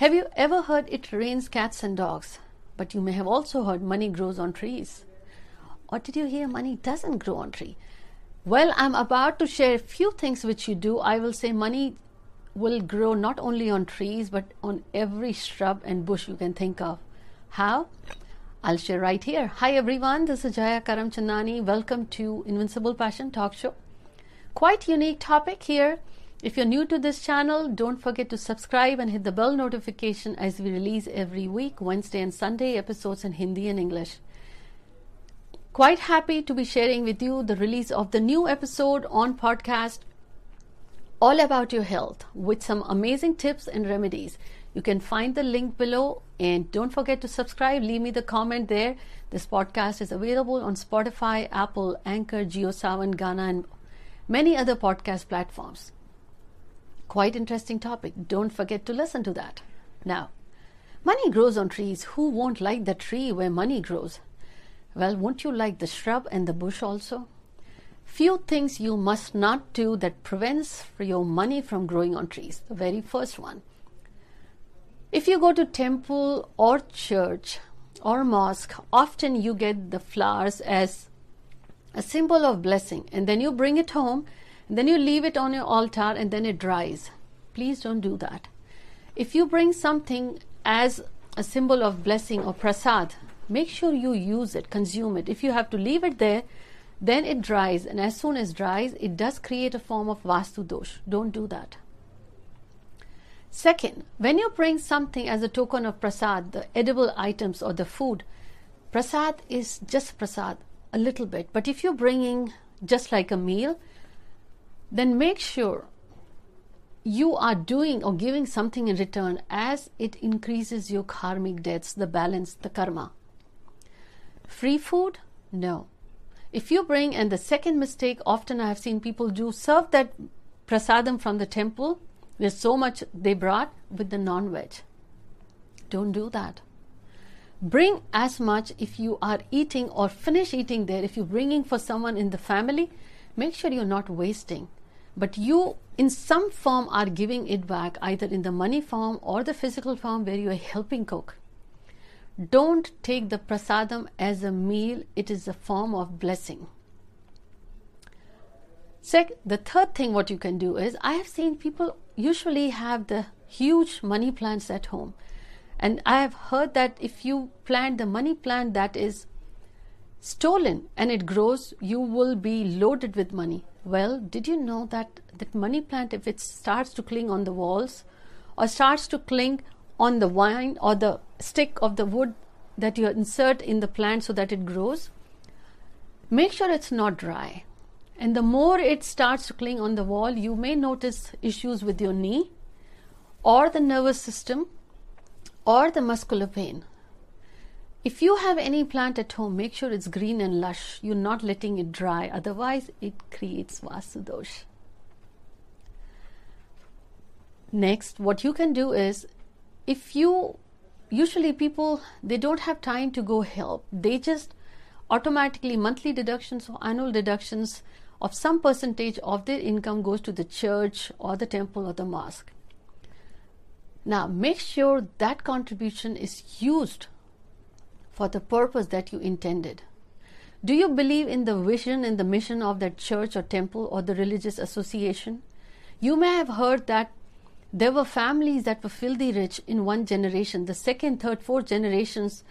Have you ever heard it rains cats and dogs? But you may have also heard money grows on trees. Or did you hear money doesn't grow on tree? Well, I'm about to share a few things which you do. I will say money will grow not only on trees but on every shrub and bush you can think of. How? I'll share right here. Hi everyone, this is Jaya Karamchandani. Welcome to Invincible Passion Talk Show. Quite unique topic here. If you're new to this channel, don't forget to subscribe and hit the bell notification as we release every week, Wednesday and Sunday episodes in Hindi and English. Quite happy to be sharing with you the release of the new episode on podcast all about your health with some amazing tips and remedies. You can find the link below and don't forget to subscribe. Leave me the comment there. This podcast is available on Spotify, Apple, Anchor, JioSaavn, Gaana, and many other podcast platforms. Quite interesting topic. Don't forget to listen to that. Now, money grows on trees. Who won't like the tree where money grows? Well, won't you like the shrub and the bush also? Few things you must not do that prevents your money from growing on trees. The very first one. If you go to temple or church or mosque, often you get the flowers as a symbol of blessing and then you bring it home then you leave it on your altar and then it dries. Please don't do that. If you bring something as a symbol of blessing or prasad, make sure you use it, consume it. If you have to leave it there, then it dries, and as soon as dries, it does create a form of vastu dosh. Don't do that. Second, when you bring something as a token of prasad, the edible items or the food, prasad is just prasad, a little bit. But if you're bringing just like a meal, then make sure you are doing or giving something in return as it increases your karmic debts, the balance, the karma. Free food? No. If you bring, and the second mistake often I have seen people do, serve that prasadam from the temple with so much they brought with the non veg. Don't do that. Bring as much if you are eating or finish eating there. If you're bringing for someone in the family, make sure you're not wasting but you in some form are giving it back either in the money form or the physical form where you are helping cook. Don't take the prasadam as a meal. It is a form of blessing. Second, the third thing what you can do is I have seen people usually have the huge money plants at home. And I have heard that if you plant the money plant that is stolen and it grows, you will be loaded with money. Well, did you know that that money plant, if it starts to cling on the walls or starts to cling on the vine or the stick of the wood that you insert in the plant so that it grows, make sure it's not dry. And the more it starts to cling on the wall, you may notice issues with your knee or the nervous system or the muscular pain. If you have any plant at home, make sure it's green and lush. You're not letting it dry, otherwise, it creates Vastu dosh. Next, what you can do is if you usually people they don't have time to go help, they just automatically monthly deductions or annual deductions of some percentage of their income goes to the church or the temple or the mosque. Now, make sure that contribution is used for the purpose that you intended. Do you believe in the vision and the mission of that church or temple or the religious association? You may have heard that there were families that were filthy rich in one generation. The second, third, fourth generations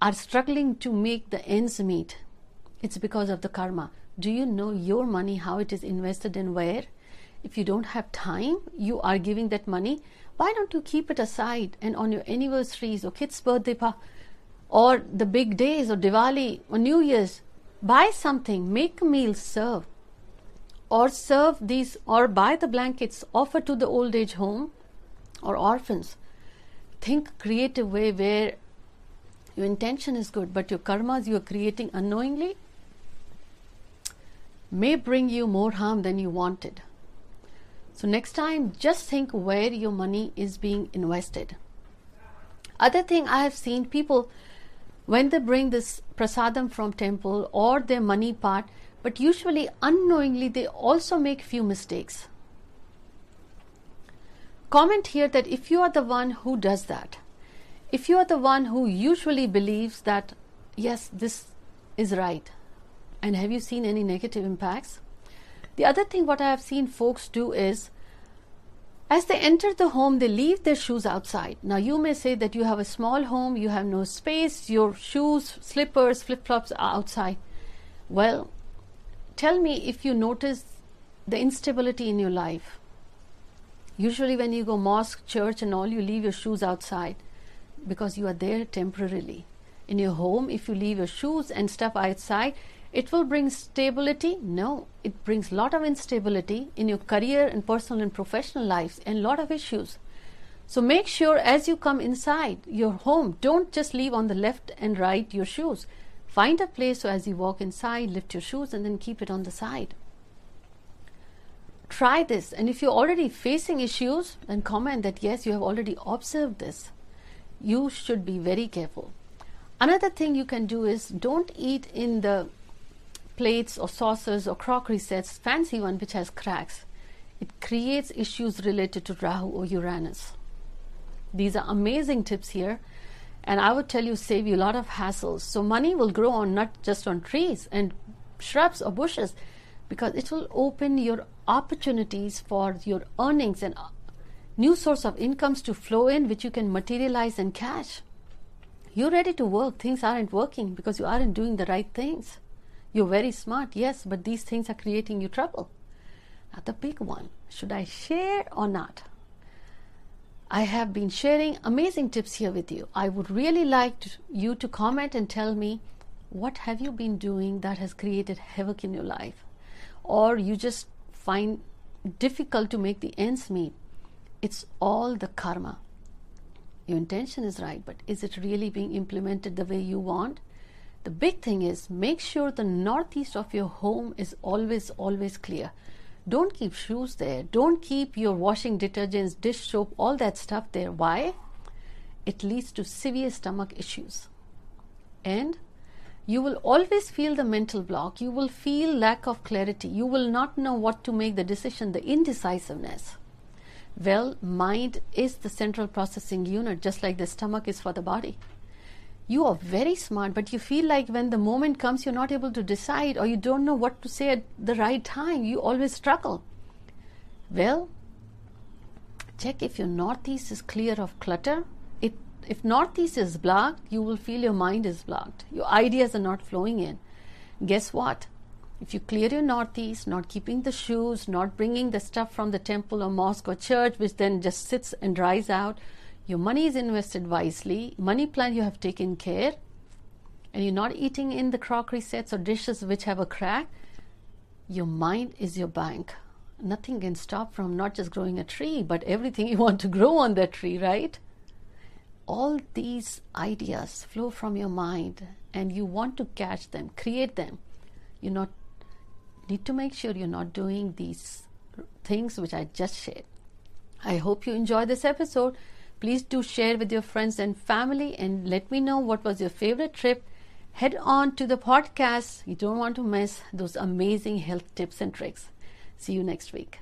are struggling to make the ends meet. It's because of the karma. Do you know your money, how it is invested and where? If you don't have time, you are giving that money. Why don't you keep it aside and on your anniversaries or kids' birthday, or the big days or Diwali or New Year's, buy something, make a meal, serve. Or serve these, or buy the blankets, offer to the old age home or orphans. Think creative way where your intention is good, but your karmas you are creating unknowingly may bring you more harm than you wanted. So next time, just think where your money is being invested. Other thing I have seen people when they bring this prasadam from temple or their money part but usually unknowingly they also make few mistakes comment here that if you are the one who does that, if you are the one who usually believes that, yes, this is right, and have you seen any negative impacts? The other thing, what I have seen folks do is, as they enter the home, they leave their shoes outside. Now, you may say that you have a small home, you have no space, your shoes, slippers, flip flops are outside. Well, tell me if you notice the instability in your life. Usually, when you go mosque, church, and all, you leave your shoes outside because you are there temporarily. In your home, if you leave your shoes and stuff outside, it will bring stability. No, it brings a lot of instability in your career and personal and professional lives and a lot of issues. So make sure as you come inside your home, don't just leave on the left and right your shoes. Find a place so as you walk inside, lift your shoes and then keep it on the side. Try this, and if you're already facing issues, then comment that yes, you have already observed this you should be very careful. Another thing you can do is don't eat in the plates or saucers or crockery sets, fancy one which has cracks. It creates issues related to Rahu or Uranus. These are amazing tips here, and I would tell you save you a lot of hassles. So money will grow on not just on trees and shrubs or bushes, because it will open your opportunities for your earnings and uh, new source of incomes to flow in which you can materialize and cash. You're ready to work. Things aren't working because you aren't doing the right things. You're very smart, yes, but these things are creating you trouble. Now, the big one should I share or not? I have been sharing amazing tips here with you. I would really like to, you to comment and tell me what have you been doing that has created havoc in your life or you just find difficult to make the ends meet it's all the karma. Your intention is right, but is it really being implemented the way you want? The big thing is make sure the northeast of your home is always, always clear. Don't keep shoes there. Don't keep your washing detergents, dish soap, all that stuff there. Why? It leads to severe stomach issues. And you will always feel the mental block. You will feel lack of clarity. You will not know what to make the decision, the indecisiveness. Well, mind is the central processing unit, just like the stomach is for the body. You are very smart, but you feel like when the moment comes, you're not able to decide or you don't know what to say at the right time. You always struggle. Well, check if your northeast is clear of clutter. It, if northeast is blocked, you will feel your mind is blocked. Your ideas are not flowing in. Guess what? If you clear your northeast, not keeping the shoes, not bringing the stuff from the temple or mosque or church, which then just sits and dries out, your money is invested wisely, money plan you have taken care, and you're not eating in the crockery sets or dishes which have a crack, your mind is your bank. Nothing can stop from not just growing a tree, but everything you want to grow on that tree, right? All these ideas flow from your mind, and you want to catch them, create them. You're not need to make sure you're not doing these things which I just shared. I hope you enjoy this episode. Please do share with your friends and family and let me know what was your favorite trip. Head on to the podcast. You don't want to miss those amazing health tips and tricks. See you next week.